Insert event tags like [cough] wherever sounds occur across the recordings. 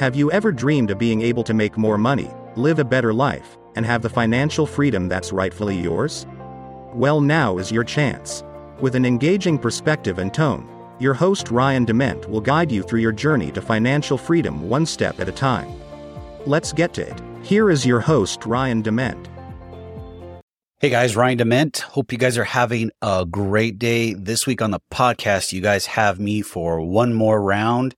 Have you ever dreamed of being able to make more money, live a better life, and have the financial freedom that's rightfully yours? Well, now is your chance. With an engaging perspective and tone, your host Ryan Dement will guide you through your journey to financial freedom one step at a time. Let's get to it. Here is your host Ryan Dement. Hey guys, Ryan Dement. Hope you guys are having a great day. This week on the podcast, you guys have me for one more round.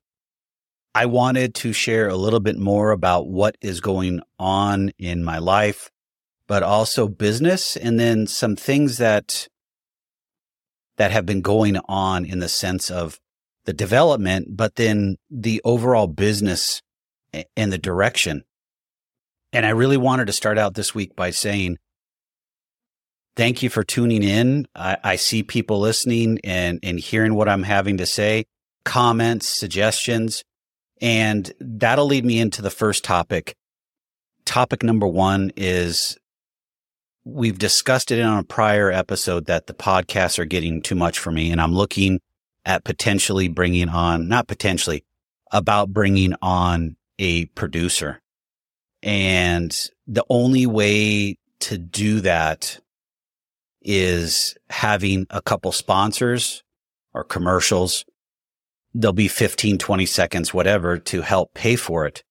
I wanted to share a little bit more about what is going on in my life, but also business and then some things that that have been going on in the sense of the development, but then the overall business and the direction. And I really wanted to start out this week by saying, thank you for tuning in. I, I see people listening and, and hearing what I'm having to say, comments, suggestions. And that'll lead me into the first topic. Topic number one is we've discussed it on a prior episode that the podcasts are getting too much for me. And I'm looking at potentially bringing on, not potentially, about bringing on a producer. And the only way to do that is having a couple sponsors or commercials there'll be 15, 20 seconds, whatever to help pay for it.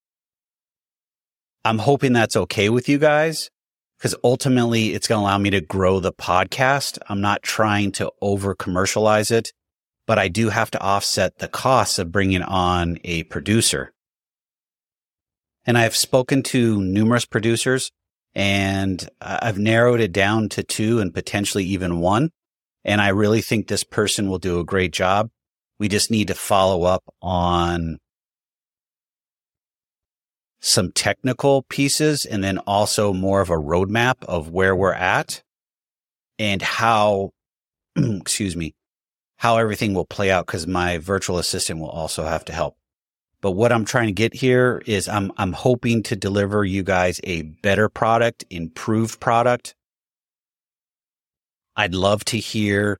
I'm hoping that's okay with you guys because ultimately it's going to allow me to grow the podcast. I'm not trying to over commercialize it, but I do have to offset the costs of bringing on a producer. And I've spoken to numerous producers and I've narrowed it down to two and potentially even one. And I really think this person will do a great job. We just need to follow up on some technical pieces and then also more of a roadmap of where we're at and how, [clears throat] excuse me, how everything will play out because my virtual assistant will also have to help. But what I'm trying to get here is I'm, I'm hoping to deliver you guys a better product, improved product. I'd love to hear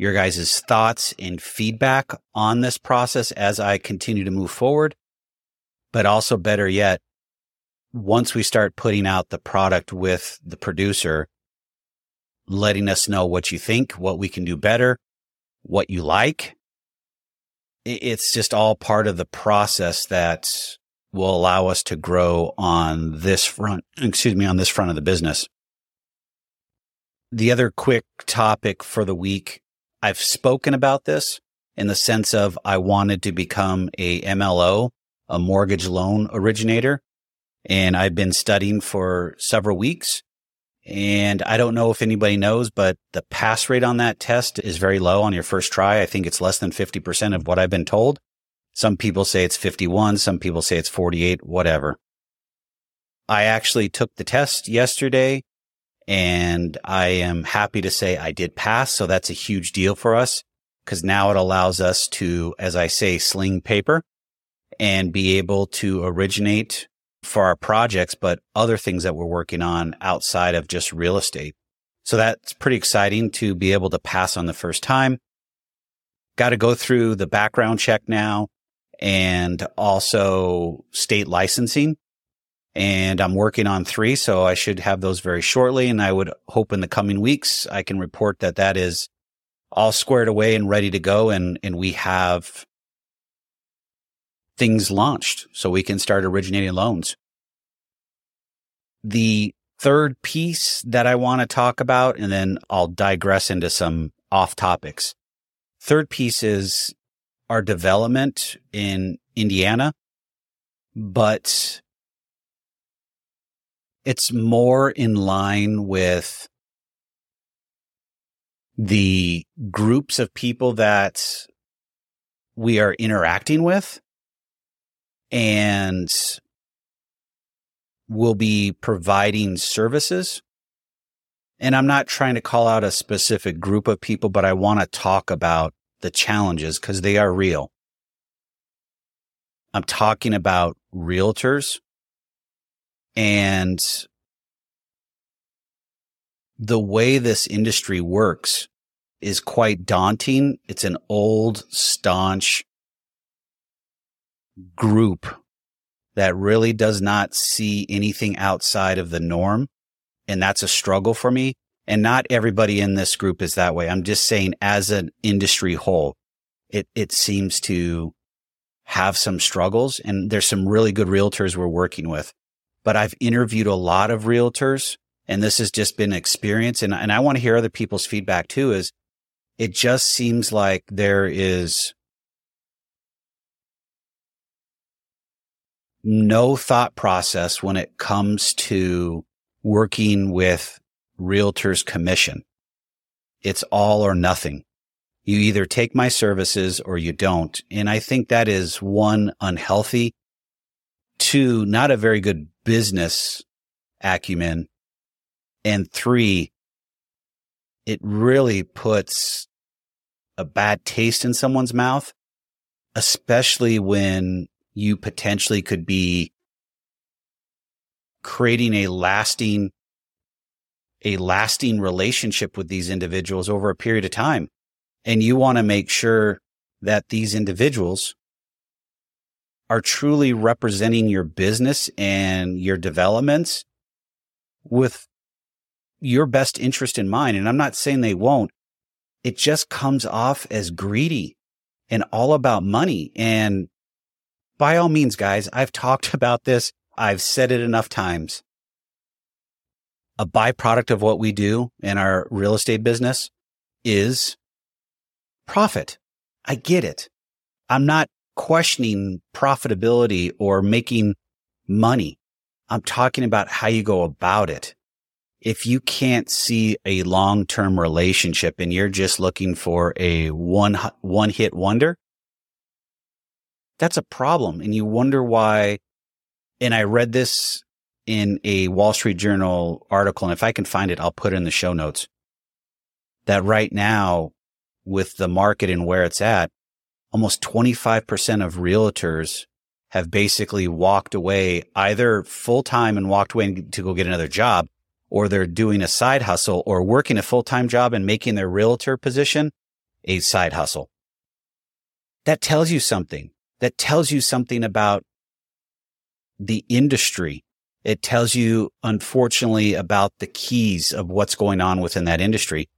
your guys' thoughts and feedback on this process as I continue to move forward. But also better yet, once we start putting out the product with the producer, letting us know what you think, what we can do better, what you like. It's just all part of the process that will allow us to grow on this front, excuse me, on this front of the business. The other quick topic for the week I've spoken about this in the sense of I wanted to become a MLO, a mortgage loan originator. And I've been studying for several weeks. And I don't know if anybody knows, but the pass rate on that test is very low on your first try. I think it's less than 50% of what I've been told. Some people say it's 51. Some people say it's 48, whatever. I actually took the test yesterday and I am happy to say I did pass. So that's a huge deal for us because now it allows us to, as I say, sling paper and be able to originate for our projects, but other things that we're working on outside of just real estate. So that's pretty exciting to be able to pass on the first time. Got to go through the background check now and also state licensing and I'm working on three. So I should have those very shortly. And I would hope in the coming weeks, I can report that that is all squared away and ready to go. And, and we have things launched so we can start originating loans. The third piece that I want to talk about, and then I'll digress into some off topics. Third piece is our development in Indiana, but it's more in line with the groups of people that we are interacting with and will be providing services. And I'm not trying to call out a specific group of people, but I want to talk about the challenges because they are real. I'm talking about realtors and the way this industry works is quite daunting. It's an old, staunch group that really does not see anything outside of the norm. And that's a struggle for me. And not everybody in this group is that way. I'm just saying as an industry whole, it, it seems to have some struggles and there's some really good realtors we're working with. But I've interviewed a lot of realtors and this has just been experience. And, and I want to hear other people's feedback too is it just seems like there is no thought process when it comes to working with realtors commission. It's all or nothing. You either take my services or you don't. And I think that is one unhealthy, two, not a very good business acumen. And three, it really puts a bad taste in someone's mouth, especially when you potentially could be creating a lasting a lasting relationship with these individuals over a period of time. And you want to make sure that these individuals are truly representing your business and your developments with your best interest in mind. And I'm not saying they won't. It just comes off as greedy and all about money. And by all means, guys, I've talked [laughs] about this. I've said it enough times. A byproduct of what we do in our real estate business is profit. I get it. I'm not questioning profitability or making money. I'm talking about how you go about it if you can't see a long-term relationship and you're just looking for a one, one hit wonder, that's a problem. And you wonder why. And I read this in a Wall Street Journal article. And if I can find it, I'll put it in the show notes that right now with the market and where it's at, almost 25% of realtors have basically walked away either full time and walked away to go get another job or they're doing a side hustle or working a full-time job and making their realtor position a side hustle. That tells you something. That tells you something about the industry. It tells you, unfortunately, about the keys of what's going on within that industry.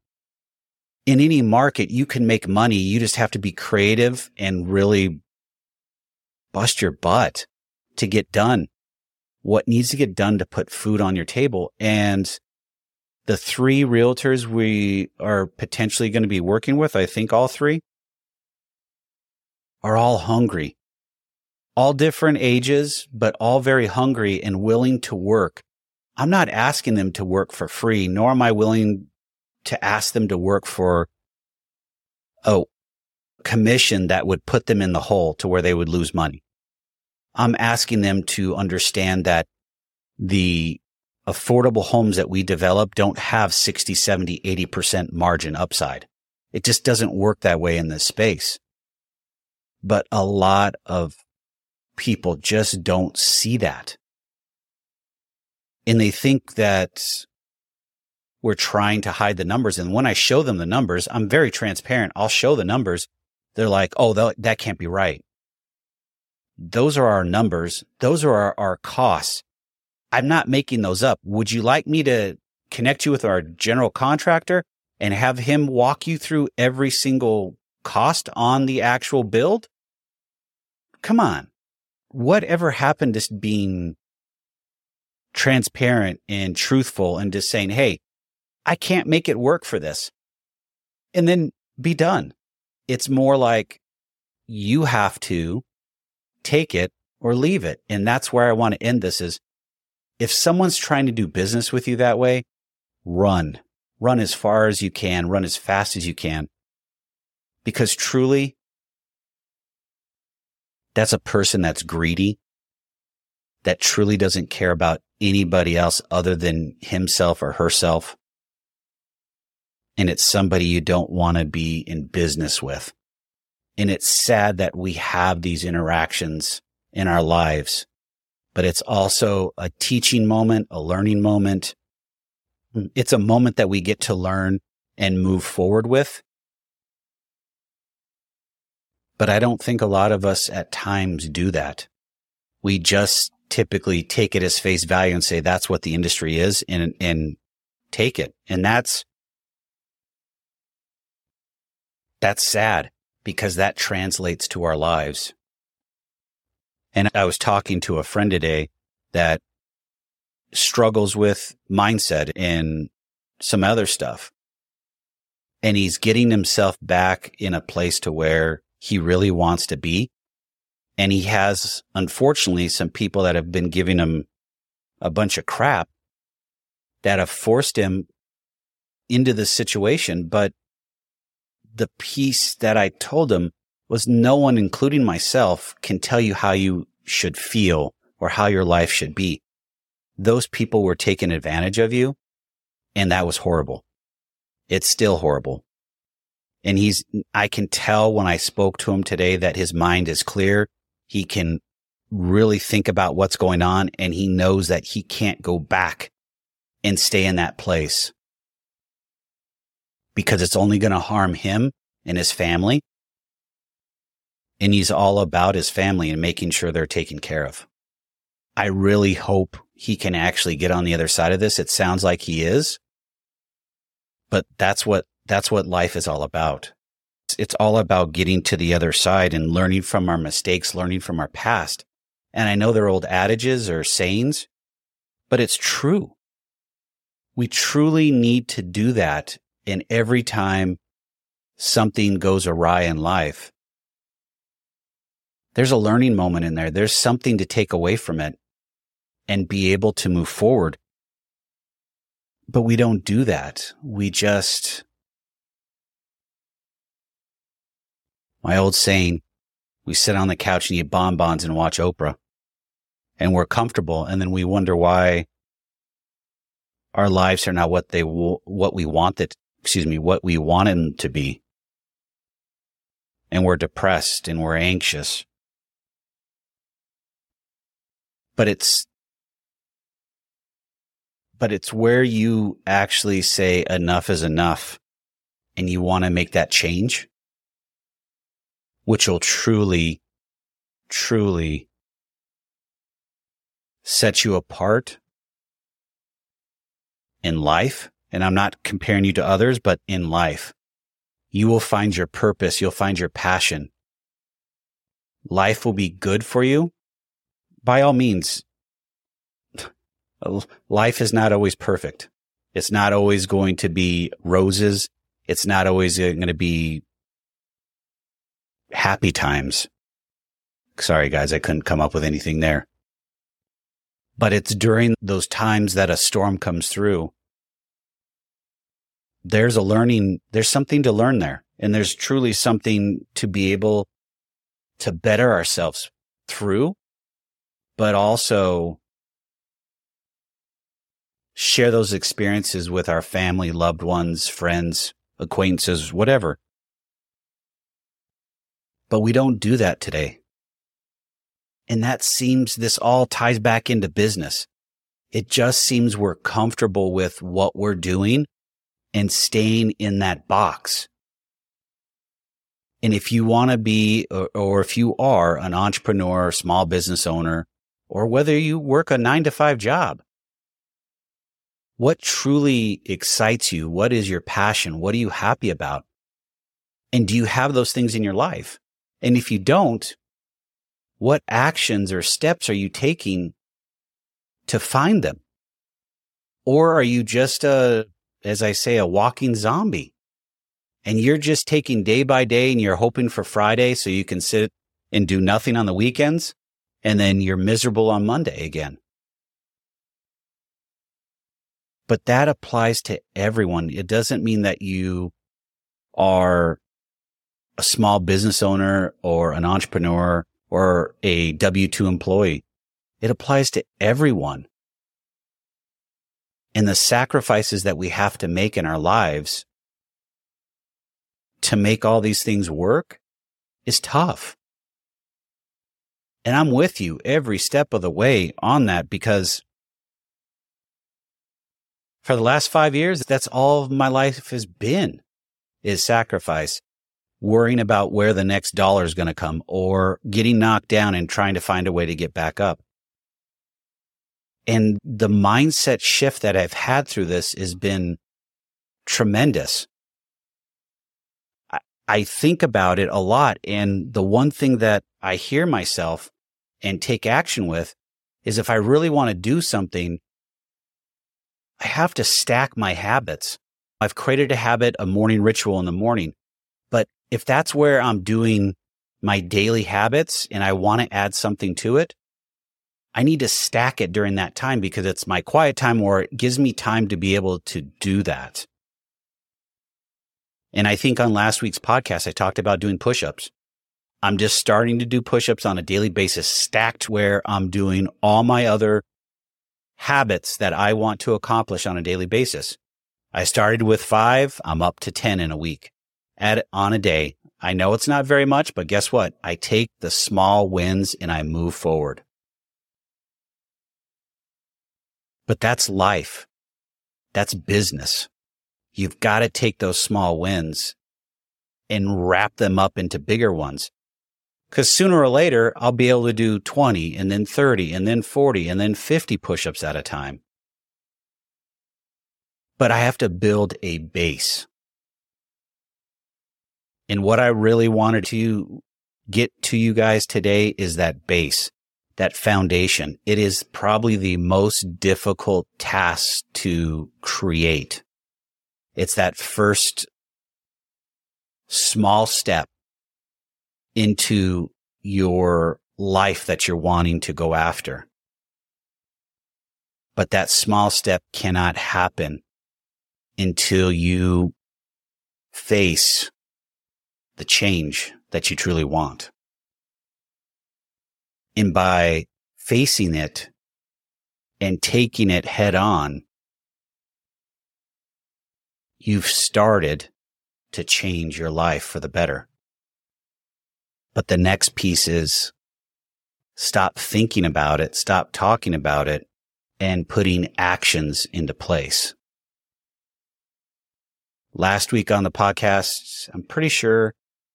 In any market, you can make money. You just have to be creative and really bust your butt to get done what needs to get done to put food on your table. And the three realtors we are potentially going to be working with, I think all three are all hungry, all different ages, but all very hungry and willing to work. I'm not asking them to work for free, nor am I willing to ask them to work for a commission that would put them in the hole to where they would lose money. I'm asking them to understand that the affordable homes that we develop don't have 60, 70, 80% margin upside. It just doesn't work that way in this space. But a lot of people just don't see that. And they think that we're trying to hide the numbers. And when I show them the numbers, I'm very transparent. I'll show the numbers. They're like, Oh, that can't be right. Those are our numbers. Those are our, our costs. I'm not making those up. Would you like me to connect you with our general contractor and have him walk you through every single cost on the actual build? Come on. Whatever happened to being transparent and truthful and just saying, Hey, I can't make it work for this. And then be done. It's more like you have to take it or leave it. And that's where I want to end this is if someone's trying to do business with you that way, run, run as far as you can, run as fast as you can. Because truly, that's a person that's greedy, that truly doesn't care about anybody else other than himself or herself. And it's somebody you don't want to be in business with. And it's sad that we have these interactions in our lives, but it's also a teaching moment, a learning moment. It's a moment that we get to learn and move forward with. But I don't think a lot of us at times do that. We just typically take it as face value and say that's what the industry is and, and take it. And that's, that's sad because that translates to our lives. And I was talking to a friend today that struggles with mindset and some other stuff. And he's getting himself back in a place to where he really wants to be. And he has, unfortunately, some people that have been giving him a bunch of crap that have forced him into this situation. But the piece that I told him was no one, including myself, can tell you how you should feel or how your life should be. Those people were taking advantage of you. And that was horrible. It's still horrible. And he's, I can tell when I spoke to him today that his mind is clear. He can really think about what's going on and he knows that he can't go back and stay in that place because it's only going to harm him and his family. And he's all about his family and making sure they're taken care of. I really hope he can actually get on the other side of this. It sounds like he is, but that's what, that's what life is all about. It's all about getting to the other side and learning from our mistakes, learning from our past. And I know they're old adages or sayings, but it's true. We truly need to do that and every time something goes awry in life, there's a learning moment in there. There's something to take away from it and be able to move forward. But we don't do that. We just, my old saying, we sit on the couch and eat bonbons and watch Oprah and we're comfortable. And then we wonder why our lives are not what they, what we want it excuse me, what we want them to be. And we're depressed and we're anxious. But it's, but it's where you actually say enough is enough and you want to make that change, which will truly, truly set you apart in life and I'm not comparing you to others, but in life, you will find your purpose. You'll find your passion. Life will be good for you. By all means, [laughs] life is not always perfect. It's not always going to be roses. It's not always going to be happy times. Sorry, guys, I couldn't come up with anything there. But it's during those times that a storm comes through there's a learning, there's something to learn there. And there's truly something to be able to better ourselves through, but also share those experiences with our family, loved ones, friends, acquaintances, whatever. But we don't do that today. And that seems this all ties back into business. It just seems we're comfortable with what we're doing and staying in that box. And if you want to be, or, or, if you are an entrepreneur, small business owner, or whether you work a nine to five job, what truly excites you? What is your passion? What are you happy about? And do you have those things in your life? And if you don't, what actions or steps are you taking to find them? Or are you just a as I say, a walking zombie. And you're just taking day by day and you're hoping for Friday so you can sit and do nothing on the weekends. And then you're miserable on Monday again. But that applies to everyone. It doesn't mean that you are a small business owner or an entrepreneur or a W 2 employee. It applies to everyone and the sacrifices that we have to make in our lives to make all these things work is tough. And I'm with you every step of the way on that because for the last five years, that's all my life has been is sacrifice. worrying about where the next dollar is going to come or getting knocked down and trying to find a way to get back up. And the mindset shift that I've had through this has been tremendous. I, I think about it a lot. And the one thing that I hear myself and take action with is if I really want to do something, I have to stack my habits. I've created a habit, a morning ritual in the morning. But if that's where I'm doing my daily habits and I want to add something to it, I need to stack it during that time because it's my quiet time or it gives me time to be able to do that. And I think on last week's podcast, I talked about doing push-ups. I'm just starting to do push-ups on a daily basis, stacked where I'm doing all my other habits that I want to accomplish on a daily basis. I started with five. I'm up to 10 in a week at it on a day. I know it's not very much, but guess what? I take the small wins and I move forward. But that's life. That's business. You've got to take those small wins and wrap them up into bigger ones. Cause sooner or later, I'll be able to do 20 and then 30 and then 40 and then 50 pushups at a time. But I have to build a base. And what I really wanted to get to you guys today is that base that foundation. It is probably the most difficult task to create. It's that first small step into your life that you're wanting to go after. But that small step cannot happen until you face the change that you truly want. And by facing it and taking it head on, you've started to change your life for the better. But the next piece is stop thinking about it, stop talking about it, and putting actions into place. Last week on the podcast, I'm pretty sure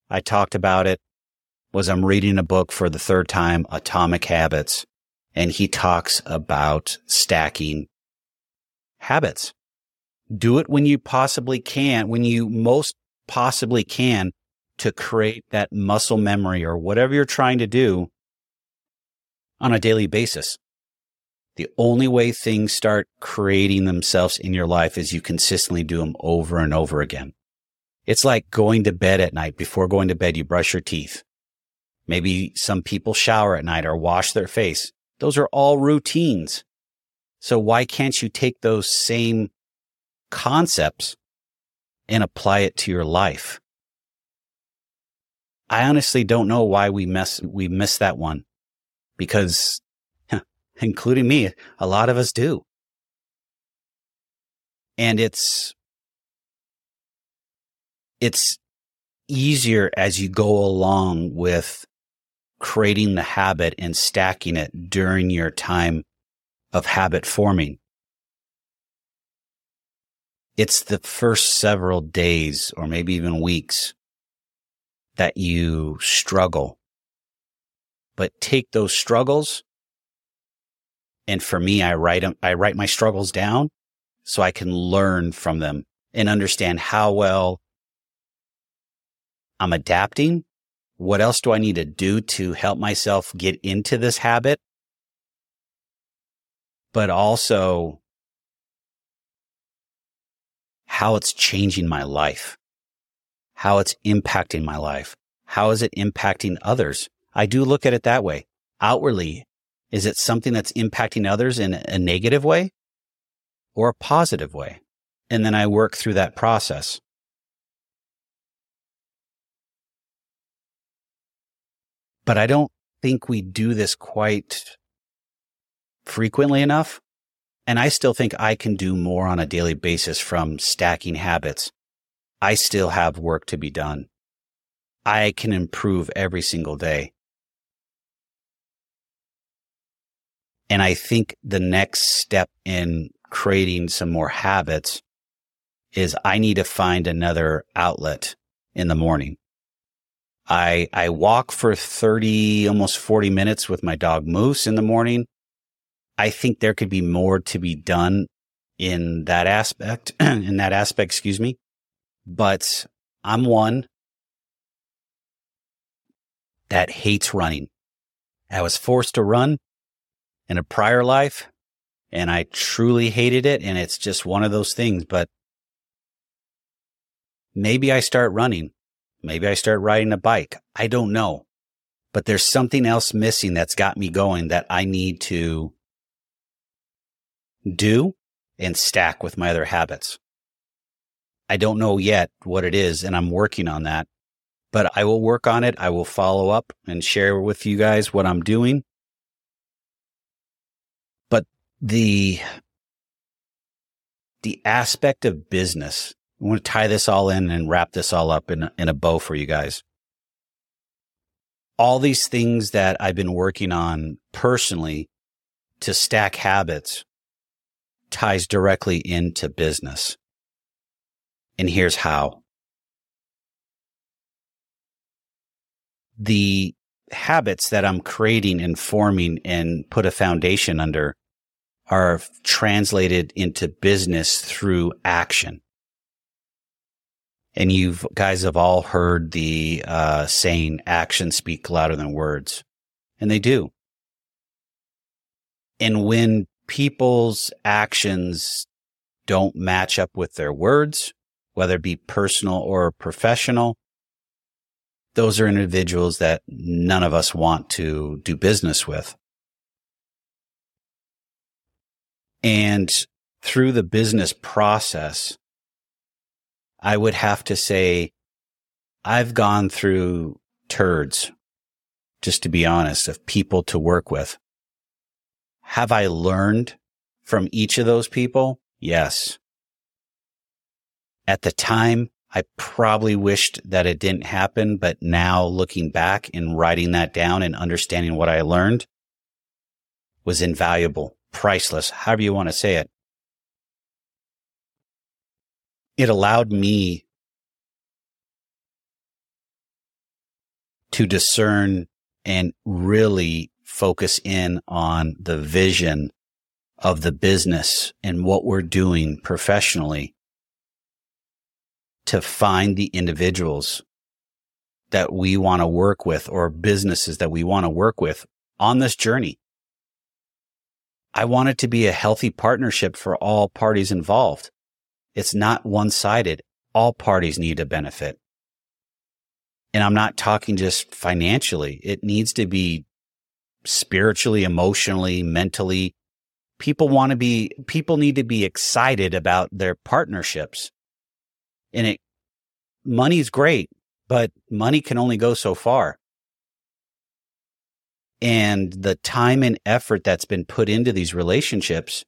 I talked about it was I'm reading a book for the third time, Atomic Habits, and he talks about stacking habits. Do it when you possibly can, when you most possibly can to create that muscle memory or whatever you're trying to do on a daily basis. The only way things start creating themselves in your life is you consistently do them over and over again. It's like going to bed at night. Before going to bed, you brush your teeth. Maybe some people shower at night or wash their face. Those are all routines. So why can't you take those same concepts and apply it to your life? I honestly don't know why we mess, we miss that one because including me, a lot of us do. And it's, it's easier as you go along with creating the habit and stacking it during your time of habit forming. It's the first several days or maybe even weeks that you struggle. But take those struggles. And for me, I write them, I write my struggles down so I can learn from them and understand how well I'm adapting what else do I need to do to help myself get into this habit? But also how it's changing my life, how it's impacting my life. How is it impacting others? I do look at it that way. Outwardly, is it something that's impacting others in a negative way or a positive way? And then I work through that process. But I don't think we do this quite frequently enough. And I still think I can do more on a daily basis from stacking habits. I still have work to be done. I can improve every single day. And I think the next step in creating some more habits is I need to find another outlet in the morning. I, I walk for 30, almost 40 minutes with my dog Moose in the morning. I think there could be more to be done in that aspect, [clears throat] in that aspect, excuse me. But I'm one that hates running. I was forced to run in a prior life and I truly hated it. And it's just one of those things, but maybe I start running. Maybe I start riding a bike. I don't know, but there's something else missing that's got me going that I need to do and stack with my other habits. I don't know yet what it is, and I'm working on that, but I will work on it. I will follow up and share with you guys what I'm doing. But the, the aspect of business, I want to tie this all in and wrap this all up in, in a bow for you guys. All these things that I've been working on personally to stack habits ties directly into business. And here's how. The habits that I'm creating and forming and put a foundation under are translated into business through action. And you guys have all heard the uh, saying, actions speak louder than words. And they do. And when people's actions don't match up with their words, whether it be personal or professional, those are individuals that none of us want to do business with. And through the business process, I would have to say I've gone through turds, just to be honest, of people to work with. Have I learned from each of those people? Yes. At the time, I probably wished that it didn't happen, but now looking back and writing that down and understanding what I learned was invaluable, priceless, however you want to say it. It allowed me to discern and really focus in on the vision of the business and what we're doing professionally to find the individuals that we want to work with or businesses that we want to work with on this journey. I want it to be a healthy partnership for all parties involved. It's not one sided. All parties need to benefit. And I'm not talking just financially. It needs to be spiritually, emotionally, mentally. People want to be, people need to be excited about their partnerships. And it, money's great, but money can only go so far. And the time and effort that's been put into these relationships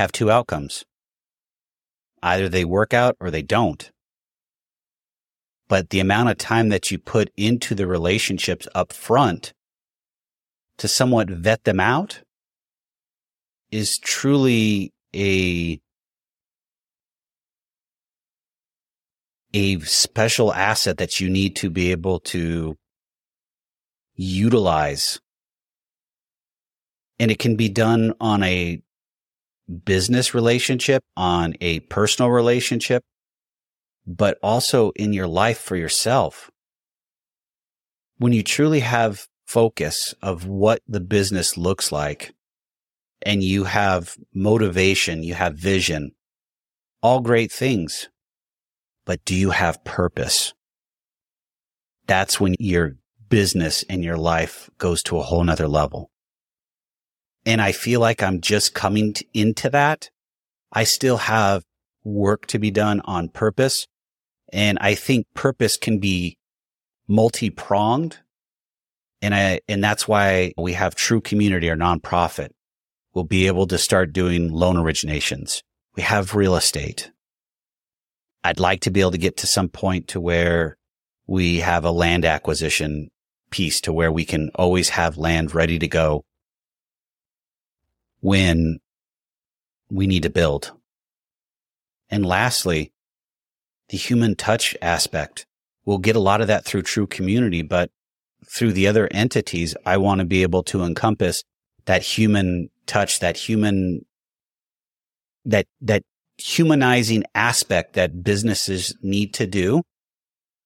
have two outcomes. Either they work out or they don't but the amount of time that you put into the relationships up front to somewhat vet them out is truly a a special asset that you need to be able to utilize. And it can be done on a business relationship, on a personal relationship, but also in your life for yourself. When you truly have focus of what the business looks like and you have motivation, you have vision, all great things. But do you have purpose? That's when your business and your life goes to a whole nother level. And I feel like I'm just coming into that. I still have work to be done on purpose. And I think purpose can be multi-pronged. And I, and that's why we have true community or nonprofit. We'll be able to start doing loan originations. We have real estate. I'd like to be able to get to some point to where we have a land acquisition piece to where we can always have land ready to go when we need to build. And lastly, the human touch aspect. We'll get a lot of that through true community, but through the other entities, I want to be able to encompass that human touch, that human, that, that humanizing aspect that businesses need to do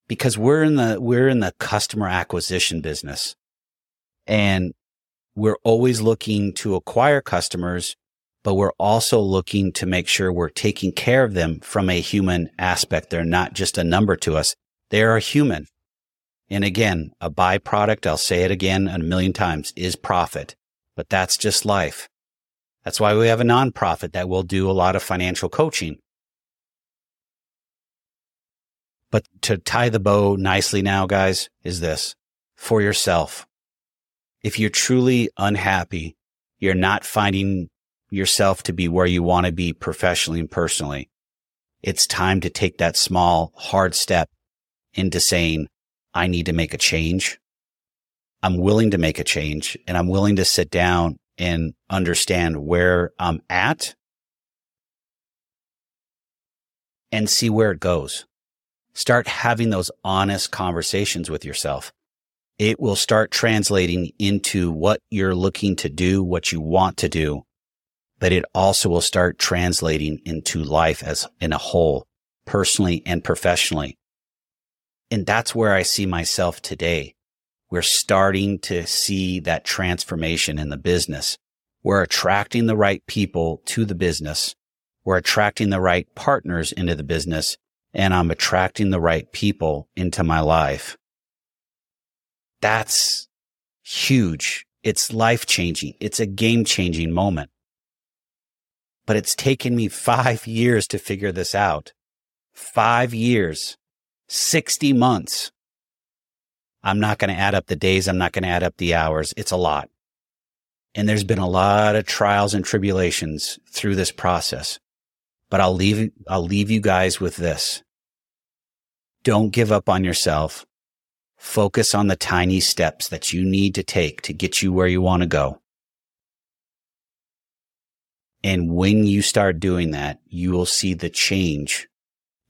because we're in the, we're in the customer acquisition business and we're always looking to acquire customers, but we're also looking to make sure we're taking care of them from a human aspect. They're not just a number to us. They are human. And again, a byproduct, I'll say it again a million times, is profit, but that's just life. That's why we have a nonprofit that will do a lot of financial coaching. But to tie the bow nicely now, guys, is this for yourself. If you're truly unhappy, you're not finding yourself to be where you want to be professionally and personally. It's time to take that small, hard step into saying, I need to make a change. I'm willing to make a change and I'm willing to sit down and understand where I'm at and see where it goes. Start having those honest conversations with yourself. It will start translating into what you're looking to do, what you want to do, but it also will start translating into life as in a whole, personally and professionally. And that's where I see myself today. We're starting to see that transformation in the business. We're attracting the right people to the business. We're attracting the right partners into the business and I'm attracting the right people into my life. That's huge. It's life changing. It's a game changing moment. But it's taken me five years to figure this out. Five years. 60 months. I'm not going to add up the days. I'm not going to add up the hours. It's a lot. And there's been a lot of trials and tribulations through this process. But I'll leave, I'll leave you guys with this. Don't give up on yourself. Focus on the tiny steps that you need to take to get you where you want to go. And when you start doing that, you will see the change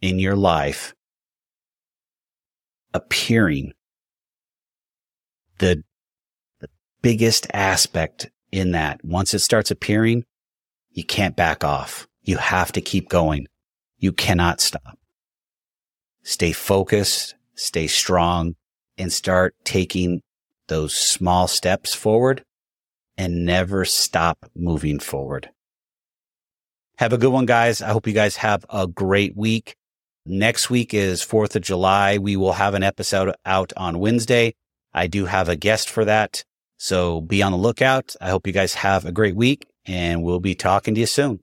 in your life appearing the, the biggest aspect in that once it starts appearing, you can't back off. You have to keep going. You cannot stop. Stay focused, stay strong and start taking those small steps forward and never stop moving forward. Have a good one, guys. I hope you guys have a great week. Next week is 4th of July. We will have an episode out on Wednesday. I do have a guest for that. So be on the lookout. I hope you guys have a great week and we'll be talking to you soon.